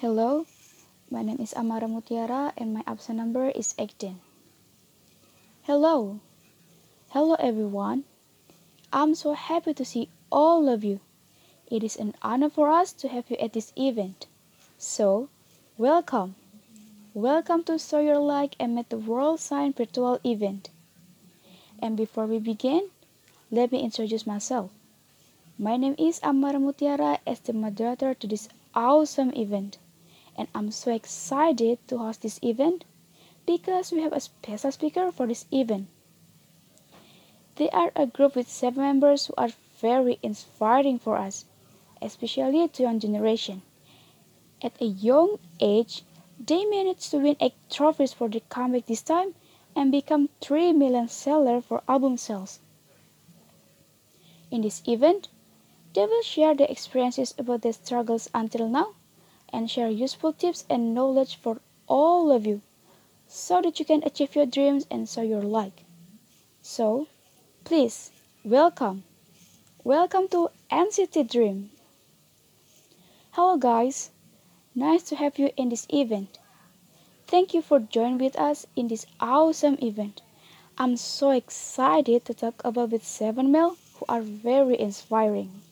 Hello, my name is Amara Mutiara and my absent number is 18. Hello, hello everyone. I'm so happy to see all of you. It is an honor for us to have you at this event. So, welcome. Welcome to Show Your Like and Meet the World Sign virtual event. And before we begin, let me introduce myself. My name is Amara Mutiara as the moderator to this awesome event. And I'm so excited to host this event because we have a special speaker for this event. They are a group with seven members who are very inspiring for us, especially to young generation. At a young age, they managed to win eight trophies for the comeback this time and become 3 million seller for album sales. In this event, they will share their experiences about their struggles until now and share useful tips and knowledge for all of you so that you can achieve your dreams and so your like. So, please, welcome. Welcome to NCT Dream. Hello guys, nice to have you in this event. Thank you for joining with us in this awesome event. I'm so excited to talk about with seven male who are very inspiring.